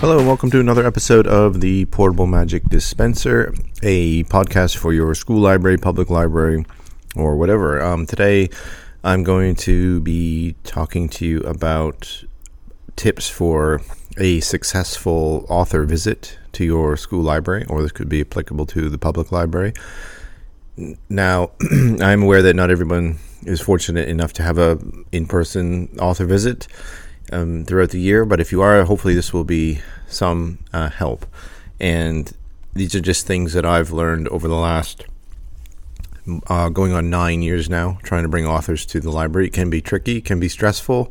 Hello, and welcome to another episode of the Portable Magic Dispenser, a podcast for your school library, public library, or whatever. Um, today, I'm going to be talking to you about tips for a successful author visit to your school library, or this could be applicable to the public library. Now, I'm aware that not everyone is fortunate enough to have a in-person author visit um, throughout the year, but if you are, hopefully this will be some uh, help. And these are just things that I've learned over the last uh, going on nine years now, trying to bring authors to the library. It can be tricky, can be stressful,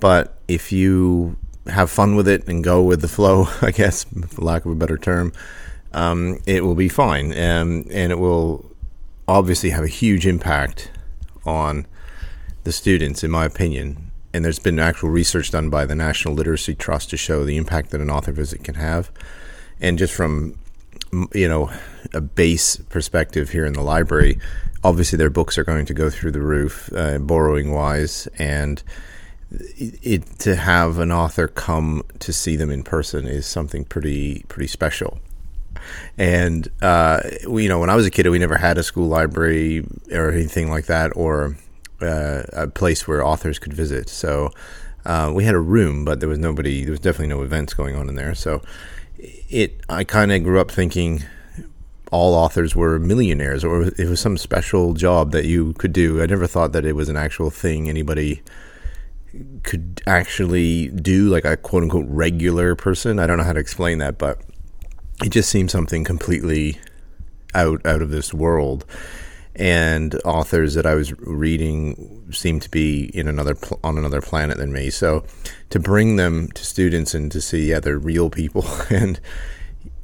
but if you have fun with it and go with the flow, I guess, for lack of a better term, um, it will be fine, and um, and it will obviously have a huge impact on the students, in my opinion. And there's been actual research done by the National Literacy Trust to show the impact that an author visit can have. And just from you know a base perspective here in the library, obviously their books are going to go through the roof, uh, borrowing wise, and it, to have an author come to see them in person is something pretty pretty special. And uh, we, you know, when I was a kid, we never had a school library or anything like that, or uh, a place where authors could visit. So uh, we had a room, but there was nobody. There was definitely no events going on in there. So it, I kind of grew up thinking all authors were millionaires, or it was some special job that you could do. I never thought that it was an actual thing anybody could actually do, like a quote unquote regular person. I don't know how to explain that, but it just seemed something completely out out of this world. And authors that I was reading seemed to be in another pl- on another planet than me. So to bring them to students and to see yeah they're real people and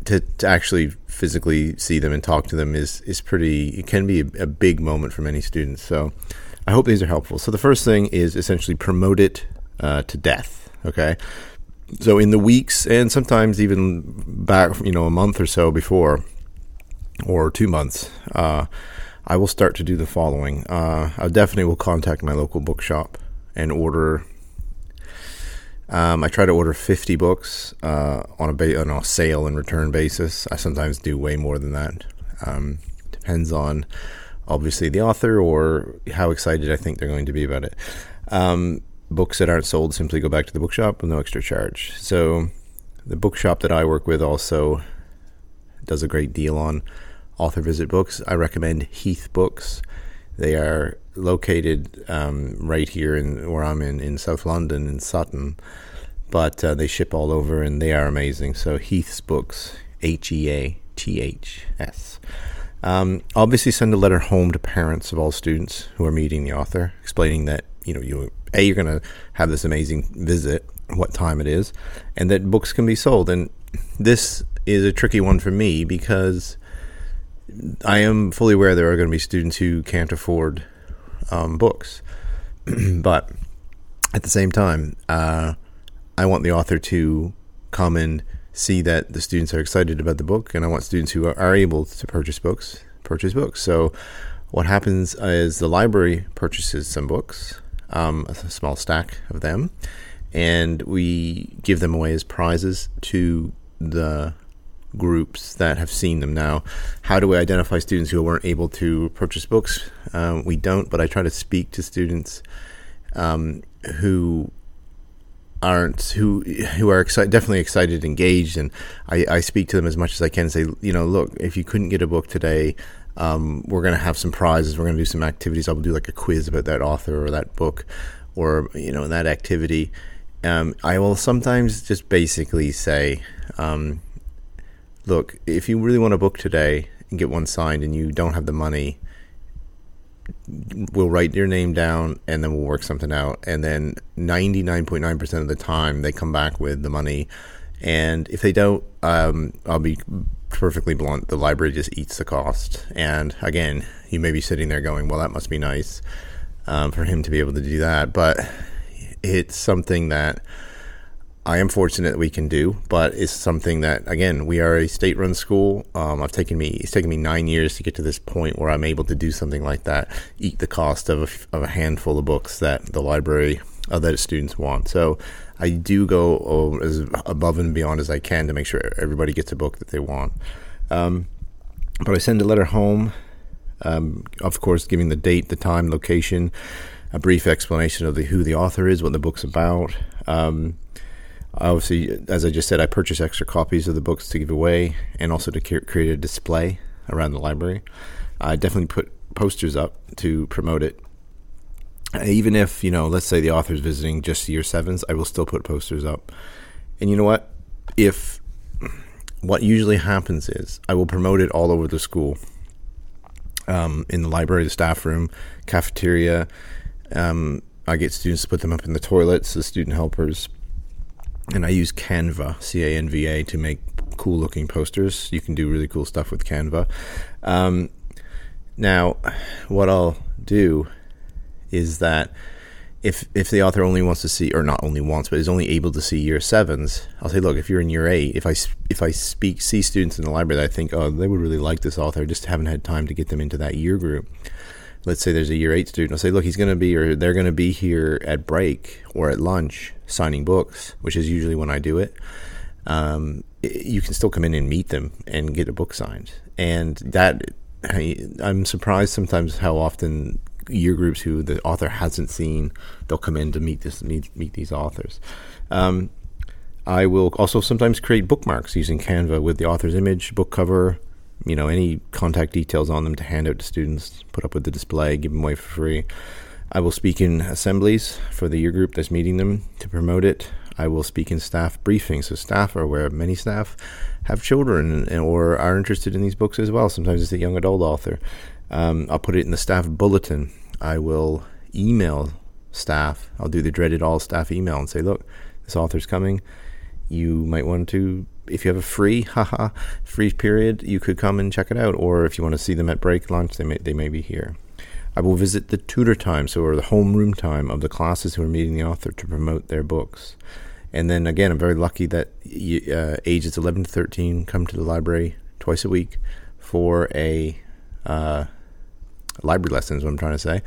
to, to actually physically see them and talk to them is is pretty. It can be a, a big moment for many students. So I hope these are helpful. So the first thing is essentially promote it uh, to death. Okay, so in the weeks and sometimes even back, you know, a month or so before, or two months, uh, I will start to do the following. Uh, I definitely will contact my local bookshop and order. Um, I try to order 50 books uh, on a ba- on a sale and return basis. I sometimes do way more than that. Um, depends on obviously the author or how excited I think they're going to be about it. Um, books that aren't sold simply go back to the bookshop with no extra charge. So the bookshop that I work with also does a great deal on author visit books. I recommend Heath Books. They are located um, right here in where I'm in in South London in Sutton, but uh, they ship all over and they are amazing. So Heath's Books, H E A T H S. Um, obviously, send a letter home to parents of all students who are meeting the author, explaining that you know you a you're going to have this amazing visit, what time it is, and that books can be sold. And this is a tricky one for me because I am fully aware there are going to be students who can't afford um, books, but at the same time, uh, I want the author to come and see that the students are excited about the book, and I want students who are, able to purchase books purchase books. So, what happens is the library purchases some books, um, a small stack of them, and we give them away as prizes to the groups that have seen them. Now, how do we identify students who weren't able to purchase books? Um, we don't, but I try to speak to students um, who aren't who who are excited, definitely excited, engaged, and I, I speak to them as much as I can. Say, you know, look, if you couldn't get a book today, um, we're going to have some prizes. We're going to do some activities. I'll do like a quiz about that author or that book, or you know, that activity. Um, I will sometimes just basically say, um, look, if you really want a book today and get one signed, and you don't have the money, we'll write your name down and then we'll work something out. And then 99.9% of the time, they come back with the money. And if they don't, um, I'll be perfectly blunt. The library just eats the cost. And again, you may be sitting there going, well, that must be nice um, for him to be able to do that. But it's something that I am fortunate that we can do, but it's something that again we are a state-run school. Um, I've taken me it's taken me nine years to get to this point where I'm able to do something like that, eat the cost of a, of a handful of books that the library uh, that students want. So I do go as above and beyond as I can to make sure everybody gets a book that they want. Um, but I send a letter home, um, of course, giving the date, the time, location, a brief explanation of the who the author is, what the book's about. Um, obviously, as I just said, I purchase extra copies of the books to give away, and also to create a display around the library. I definitely put posters up to promote it. Even if you know let's say the author's visiting just year sevens i will still put posters up. And you know what? If what usually happens is i will promote it all over the school um, in the library the staff room cafeteria. Um, i get students to put them up in the toilets the student helpers and i use canva c-a-n-v-a to make cool looking posters you can do really cool stuff with canva um, now what i'll do is that if if the author only wants to see, or not only wants, but is only able to see year sevens, I'll say, look, if you're in year eight, if I if I speak see students in the library that I think, oh, they would really like this author, just haven't had time to get them into that year group. Let's say there's a year eight student. I'll say, look, he's going to be, or they're going to be here at break or at lunch signing books, which is usually when I do it. Um, you can still come in and meet them and get a book signed, and that I'm surprised sometimes how often year groups who the author hasn't seen, they'll come in to meet this meet, meet these authors. Um, I will also sometimes create bookmarks using Canva with the author's image, book cover, you know, any contact details on them to hand out to students, put up with the display, give them away for free. I will speak in assemblies for the year group that's meeting them to promote it. I will speak in staff briefings. So staff are aware, many staff have children or are interested in these books as well. Sometimes it's a young adult author. Um, I'll put it in the staff bulletin. I will email staff. I'll do the dreaded all staff email and say, look, this author's coming. You might want to, if you have a free, haha, free period, you could come and check it out. Or if you want to see them at break lunch, they may, they may be here. I will visit the tutor time, so or the homeroom time of the classes who are meeting the author to promote their books. And then again, I'm very lucky that uh, ages 11 to 13 come to the library twice a week for a uh, library lessons, what I'm trying to say.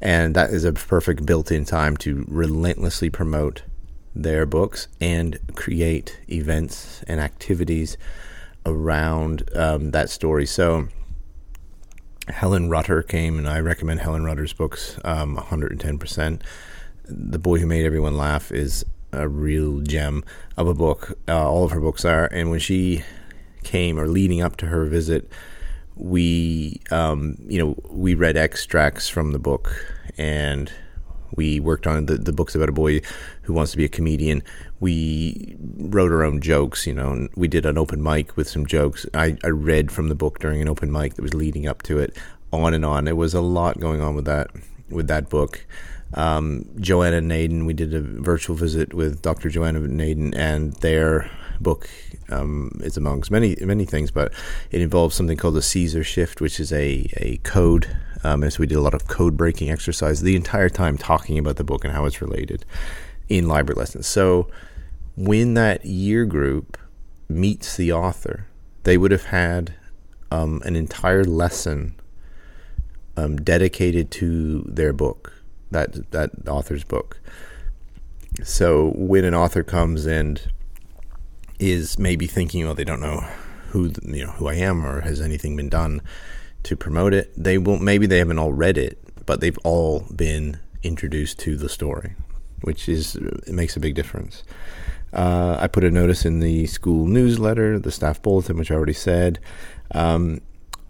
And that is a perfect built in time to relentlessly promote their books and create events and activities around um, that story. So, Helen Rutter came, and I recommend Helen Rutter's books um, 110%. The Boy Who Made Everyone Laugh is a real gem of a book. Uh, all of her books are. And when she came, or leading up to her visit, we um, you know we read extracts from the book and we worked on the, the books about a boy who wants to be a comedian. We wrote our own jokes you know we did an open mic with some jokes. I, I read from the book during an open mic that was leading up to it on and on. There was a lot going on with that with that book. Um, joanna nadin we did a virtual visit with dr joanna nadin and their book um, is amongst many many things, but it involves something called the Caesar shift, which is a a code. Um, and so we did a lot of code breaking exercise the entire time talking about the book and how it's related in library lessons. So when that year group meets the author, they would have had um, an entire lesson um, dedicated to their book, that that author's book. So when an author comes and is maybe thinking, well, they don't know who you know who I am or has anything been done to promote it. They will maybe they haven't all read it, but they've all been introduced to the story, which is it makes a big difference. Uh, I put a notice in the school newsletter, the staff bulletin, which I already said. Um,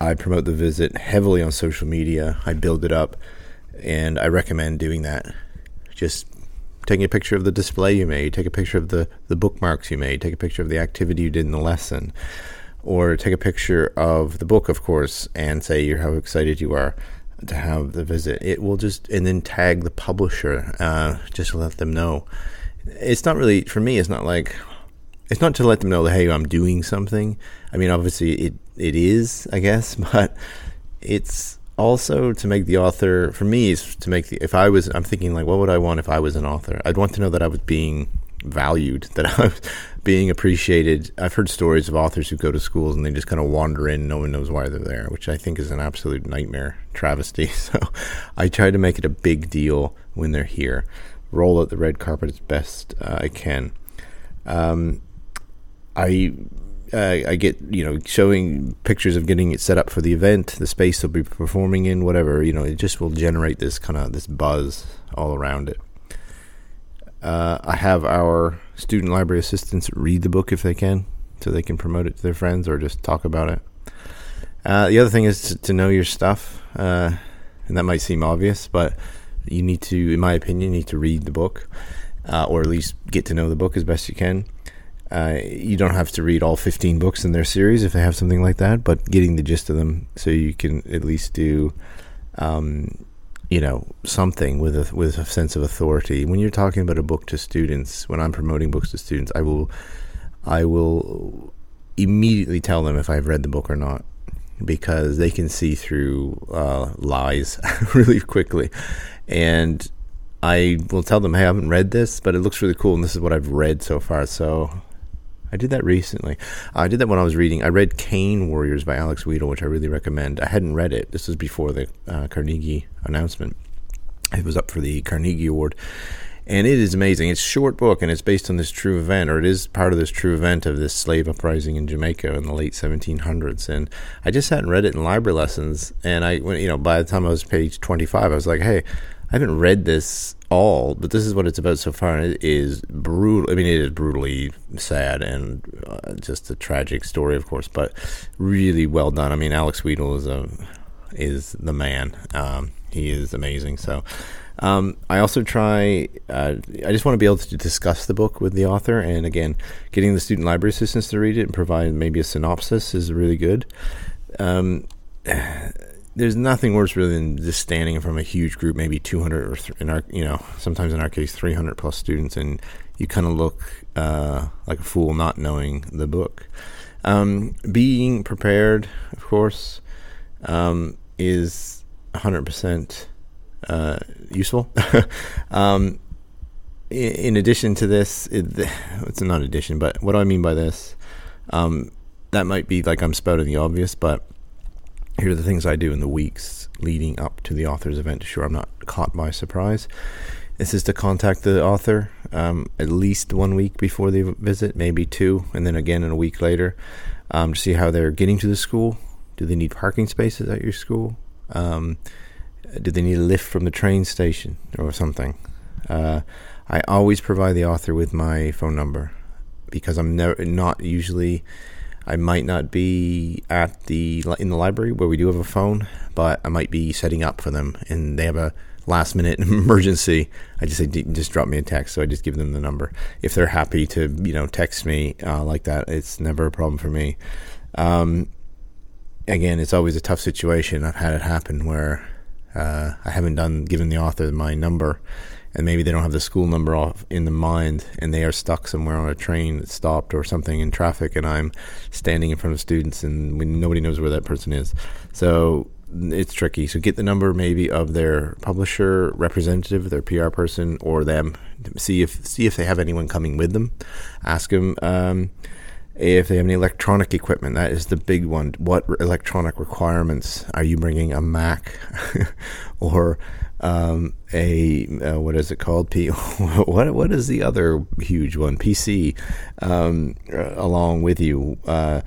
I promote the visit heavily on social media. I build it up, and I recommend doing that. Just taking a picture of the display you made, take a picture of the, the bookmarks you made, take a picture of the activity you did in the lesson, or take a picture of the book, of course, and say how excited you are to have the visit. It will just, and then tag the publisher, uh, just to let them know. It's not really, for me, it's not like, it's not to let them know that, hey, I'm doing something. I mean, obviously it, it is, I guess, but it's, also to make the author for me is to make the if I was I'm thinking like what would I want if I was an author? I'd want to know that I was being valued, that I was being appreciated. I've heard stories of authors who go to schools and they just kind of wander in, no one knows why they're there, which I think is an absolute nightmare travesty. So I try to make it a big deal when they're here. roll out the red carpet as best uh, I can. Um, I uh, I get you know showing pictures of getting it set up for the event, the space they'll be performing in, whatever. You know, it just will generate this kind of this buzz all around it. Uh, I have our student library assistants read the book if they can, so they can promote it to their friends or just talk about it. Uh, the other thing is to, to know your stuff, uh, and that might seem obvious, but you need to, in my opinion, you need to read the book, uh, or at least get to know the book as best you can. Uh, you don't have to read all 15 books in their series if they have something like that, but getting the gist of them so you can at least do, um, you know, something with a with a sense of authority. When you're talking about a book to students, when I'm promoting books to students, I will, I will immediately tell them if I've read the book or not because they can see through uh, lies really quickly, and I will tell them, "Hey, I haven't read this, but it looks really cool, and this is what I've read so far." So I did that recently. Uh, I did that when I was reading. I read Cane Warriors by Alex Wheatle, which I really recommend. I hadn't read it. This was before the uh, Carnegie announcement. It was up for the Carnegie Award. And it is amazing. It's a short book, and it's based on this true event, or it is part of this true event of this slave uprising in Jamaica in the late 1700s. And I just hadn't read it in library lessons, and I, went, you know, by the time I was page 25, I was like, hey, I haven't read this all, but this is what it's about so far. And it is brutal. I mean, it is brutally sad and uh, just a tragic story, of course, but really well done. I mean, Alex Wheatle is a is the man. Um, he is amazing. So. Um, I also try. Uh, I just want to be able to discuss the book with the author, and again, getting the student library assistants to read it and provide maybe a synopsis is really good. Um, there's nothing worse really than just standing in front of a huge group, maybe 200 or th- in our, you know, sometimes in our case 300 plus students, and you kind of look uh, like a fool not knowing the book. Um, being prepared, of course, um, is 100% uh, useful. um, in, in, addition to this, it, it's not addition, but what do I mean by this? Um, that might be like I'm spouting the obvious, but here are the things I do in the weeks leading up to the author's event to sure I'm not caught by surprise. This is to contact the author um, at least one week before the visit, maybe two, and then again in a week later um, to see how they're getting to the school. Do they need parking spaces at your school? Um, do they need a lift from the train station or something? Uh, I always provide the author with my phone number because I'm never, not usually I might not be at the in the library where we do have a phone, but I might be setting up for them, and they have a last minute emergency. I just say just drop me a text, so I just give them the number. If they're happy to you know text me uh, like that, it's never a problem for me. Um, again, it's always a tough situation. I've had it happen where uh, I haven't done given the author my number and maybe they don't have the school number off in the mind and they are stuck somewhere on a train that stopped or something in traffic and I'm standing in front of students and we, nobody knows where that person is. So it's tricky. So get the number maybe of their publisher representative, their PR person, or them. See if see if they have anyone coming with them. Ask them um, if they have any electronic equipment. That is the big one. What electronic requirements are you bringing? A Mac or um, a uh, what is it called? P what what is the other huge one? PC um, along with you. Uh,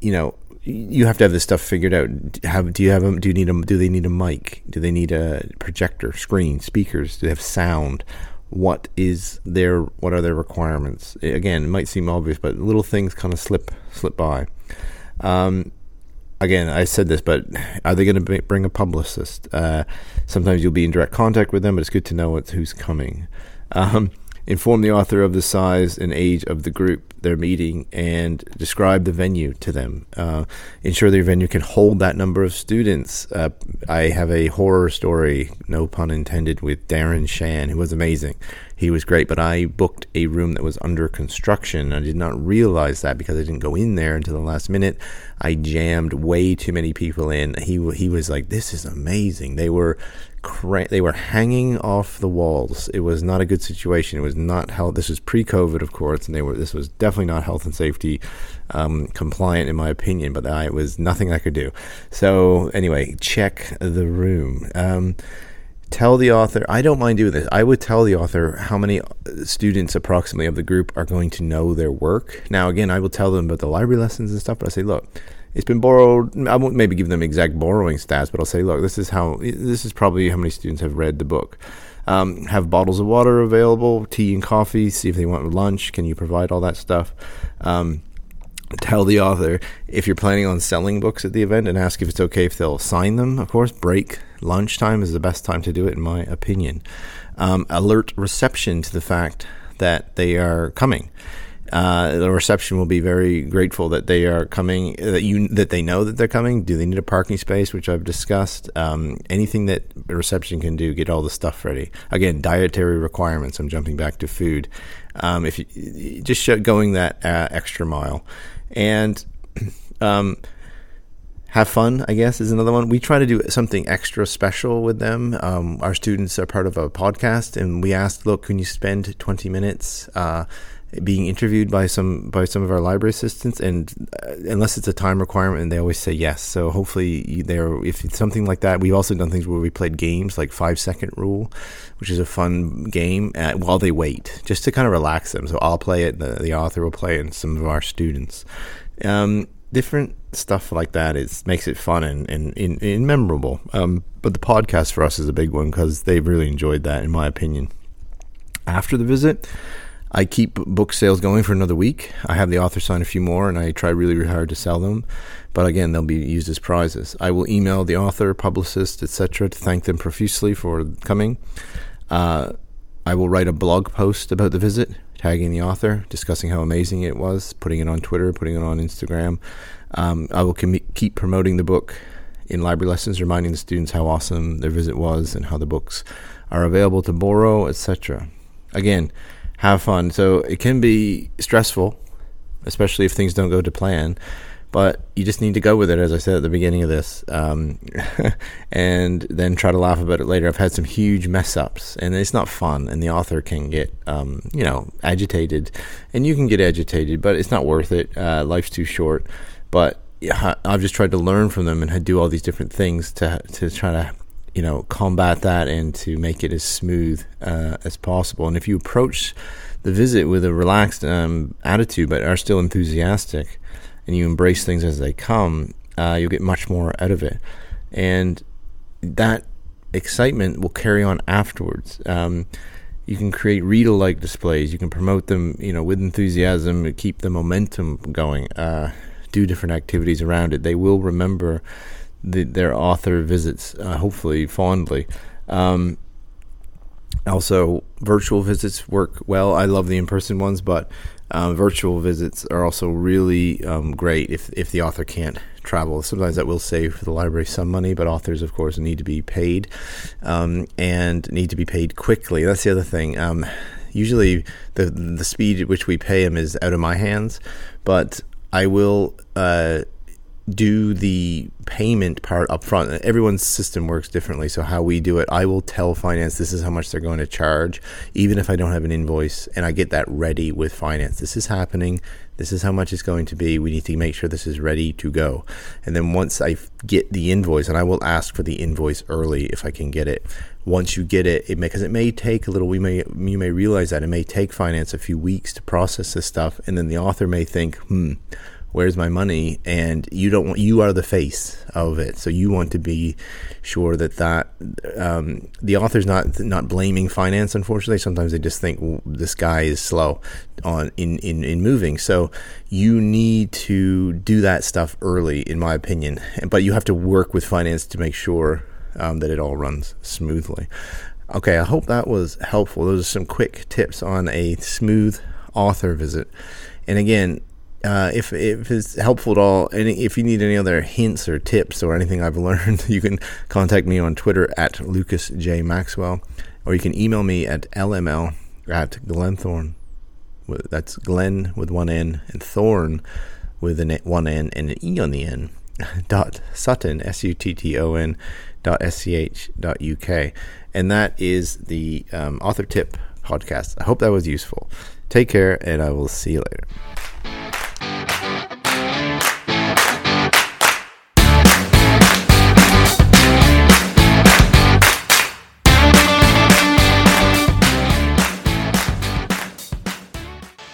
you know, you have to have this stuff figured out. Have do you have them? Do you need them? Do they need a mic? Do they need a projector, screen, speakers? Do they have sound? What is their what are their requirements? Again, it might seem obvious, but little things kind of slip slip by. Um, again, I said this, but are they going to bring a publicist? Uh, sometimes you'll be in direct contact with them, but it's good to know who's coming. Um, inform the author of the size and age of the group they're meeting and describe the venue to them. Uh, ensure their venue can hold that number of students. Uh, I have a horror story, no pun intended, with Darren Shan, who was amazing. He was great, but I booked a room that was under construction. I did not realize that because I didn't go in there until the last minute. I jammed way too many people in. He he was like, "This is amazing." They were cra- they were hanging off the walls. It was not a good situation. It was not health. This was pre-COVID, of course, and they were. This was definitely not health and safety um, compliant, in my opinion. But I, it was nothing I could do. So anyway, check the room. Um, tell the author. I don't mind doing this. I would tell the author how many uh, students approximately of the group are going to know their work. Now, again, I will tell them about the library lessons and stuff, but I say, look, it's been borrowed. I won't maybe give them exact borrowing stats, but I'll say, look, this is how this is probably how many students have read the book. Um, have bottles of water available, tea and coffee. See if they want lunch. Can you provide all that stuff? Um, tell the author if you're planning on selling books at the event and ask if it's okay if they'll sign them. Of course, break lunchtime is the best time to do it, in my opinion. Um, alert reception to the fact that they are coming. Uh, the reception will be very grateful that they are coming, that you that they know that they're coming. Do they need a parking space, which I've discussed? Um, anything that reception can do, get all the stuff ready. Again, dietary requirements. I'm jumping back to food. Um, if you just going that uh, extra mile, and um, have fun, I guess, is another one. We try to do something extra special with them. Um, our students are part of a podcast, and we asked, look, can you spend 20 minutes uh, being interviewed by some by some of our library assistants? And uh, unless it's a time requirement, they always say yes. So hopefully, they're if it's something like that. We've also done things where we played games like five second rule, which is a fun game at, while they wait, just to kind of relax them. So I'll play it, the, the author will play it, and some of our students. Um, different stuff like that is makes it fun and and, and, and memorable. Um, but the podcast for us is a big one because they've really enjoyed that, in my opinion. After the visit, I keep book sales going for another week. I have the author sign a few more, and I try really, really hard to sell them. But again, they'll be used as prizes. I will email the author, publicist, etc., to thank them profusely for coming. Uh, I will write a blog post about the visit, tagging the author, discussing how amazing it was, putting it on Twitter, putting it on Instagram. Um, I will com- keep promoting the book in library lessons, reminding the students how awesome their visit was and how the books are available to borrow, etc. Again, have fun. So it can be stressful, especially if things don't go to plan. But you just need to go with it, as I said at the beginning of this, um, and then try to laugh about it later. I've had some huge mess ups, and it's not fun. And the author can get, um, you know, agitated, and you can get agitated, but it's not worth it. Uh, life's too short. But I've just tried to learn from them and do all these different things to to try to you know combat that and to make it as smooth uh, as possible. And if you approach the visit with a relaxed um, attitude but are still enthusiastic, and you embrace things as they come, uh, you'll get much more out of it. And that excitement will carry on afterwards. Um, you can create read-alike displays. You can promote them, you know, with enthusiasm, keep the momentum going. Uh, do different activities around it. They will remember the, their author visits, uh, hopefully fondly. Um, also, virtual visits work well. I love the in person ones, but um, virtual visits are also really um, great if, if the author can't travel. Sometimes that will save the library some money, but authors, of course, need to be paid um, and need to be paid quickly. That's the other thing. Um, usually, the the speed at which we pay them is out of my hands, but I will. Uh, do the payment part up front. Everyone's system works differently. So, how we do it, I will tell finance this is how much they're going to charge, even if I don't have an invoice, and I get that ready with finance. This is happening. This is how much it's going to be. We need to make sure this is ready to go. And then once I get the invoice, and I will ask for the invoice early if I can get it. Once you get it, it may because it may take a little. We may you may realize that it may take finance a few weeks to process this stuff, and then the author may think, hmm where's my money? And you don't want you are the face of it. So you want to be sure that that um, the author's not not blaming finance unfortunately. Sometimes they just think well, this guy is slow on in, in in moving. So you need to do that stuff early in my opinion. But you have to work with finance to make sure um, that it all runs smoothly. Okay i hope that was helpful. Those are some quick tips on a smooth author visit. And again uh, if if it's helpful at all, and if you need any other hints or tips or anything I've learned, you can contact me on Twitter at Lucas J Maxwell, or you can email me at lml at glenthorne. That's Glen with one N and Thorn with an one N and an E on the end. Dot Sutton S U T T O N dot S C H dot U K, and that is the um, author tip podcast. I hope that was useful. Take care, and I will see you later.